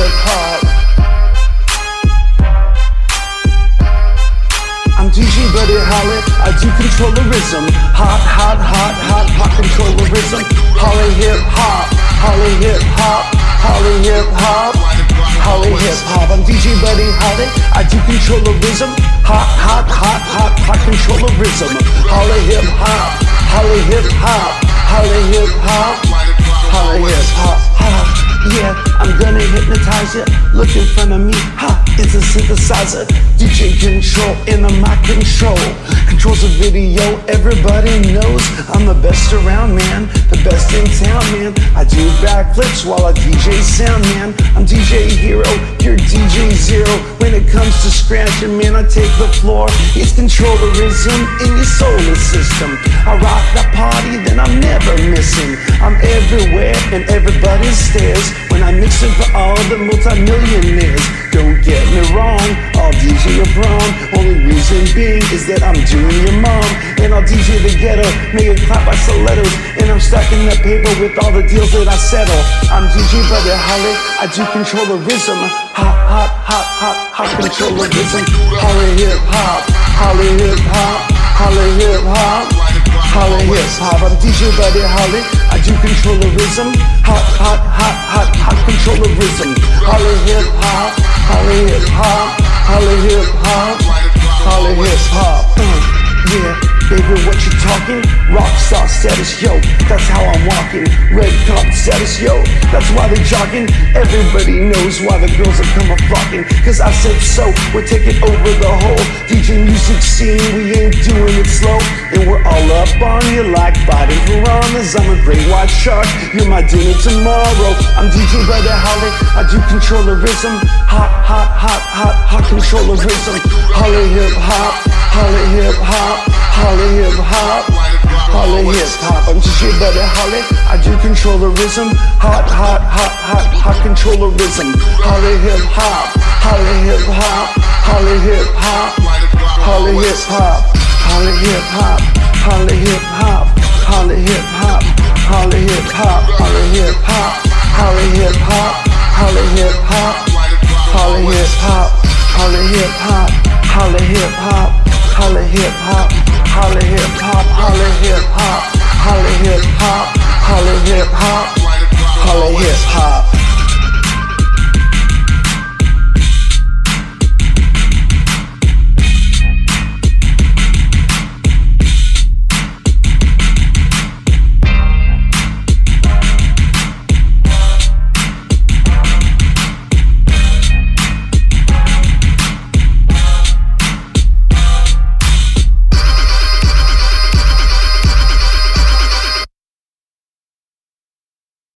work hard. I'm DJ Buddy Holly, I do controllerism. Hot, hot, hot, hot, hot controllerism. Holly hip hop, holly hip hop, holly hip hop. Holly hip hop, I'm DJ Buddy Holly, I do controllerism. Hot, hot, hot, hot, hot controllerism. Holly hip hop, holly hip hop, holly hip hop, holly hip hop. Yeah, I'm gonna hypnotize you. Look in front of me, ha, it's a synthesizer. DJ control in the mic control. Controls the video, everybody knows I'm the best around, man. The best in town, man. I do backflips while I DJ sound, man. I'm DJ Hero, you're DJ Zero. When it comes to scratching, man, I take the floor. It's control the rhythm in your solar system. I rock the party, then I'm never missing. Everywhere and everybody stares when I'm mixing for all the multimillionaires. Don't get me wrong, I'll DJ your prom. Only reason being is that I'm doing your mom. And I'll DJ the ghetto, make it clap by stilettos. And I'm stacking the paper with all the deals that I settle. I'm DJ Brother Holly, I do controllerism. Hot, hot, hot, hot, hot, controllerism. Holly hip hop, Holly hip hop, Holly hip hop. Holly hip hop, I'm DJ Buddy Holly. Do controllerism. Hot, hot, hot, hot, hot controllerism. Holly hip hop, Holly hip hop, Holly hip hop, Holly hip hop. Uh, yeah. Baby, what you talking? Rockstar status, yo, that's how I'm walking. Red carpet status, yo, that's why they jogging. Everybody knows why the girls are come a flocking. Cause I said so, we're taking over the whole DJ music scene. We ain't doing it slow. And we're all up on you like biting piranhas. I'm a great white shark, you're my dinner tomorrow. I'm DJ Brother Holly, I do controllerism. Hot, hot, hot, hot, hot controllerism. Holly hip hop, Holly hip hop. Holly hip hop, Holly hip hop. I'm just your buddy Holly. I do controllerism. Hot, hot, hot, hot, hot controllerism. Holly hip hop, Holly hip hop, Holly hip hop, Holly hip hop, Holly hip hop, Holly. Hollow hip hop.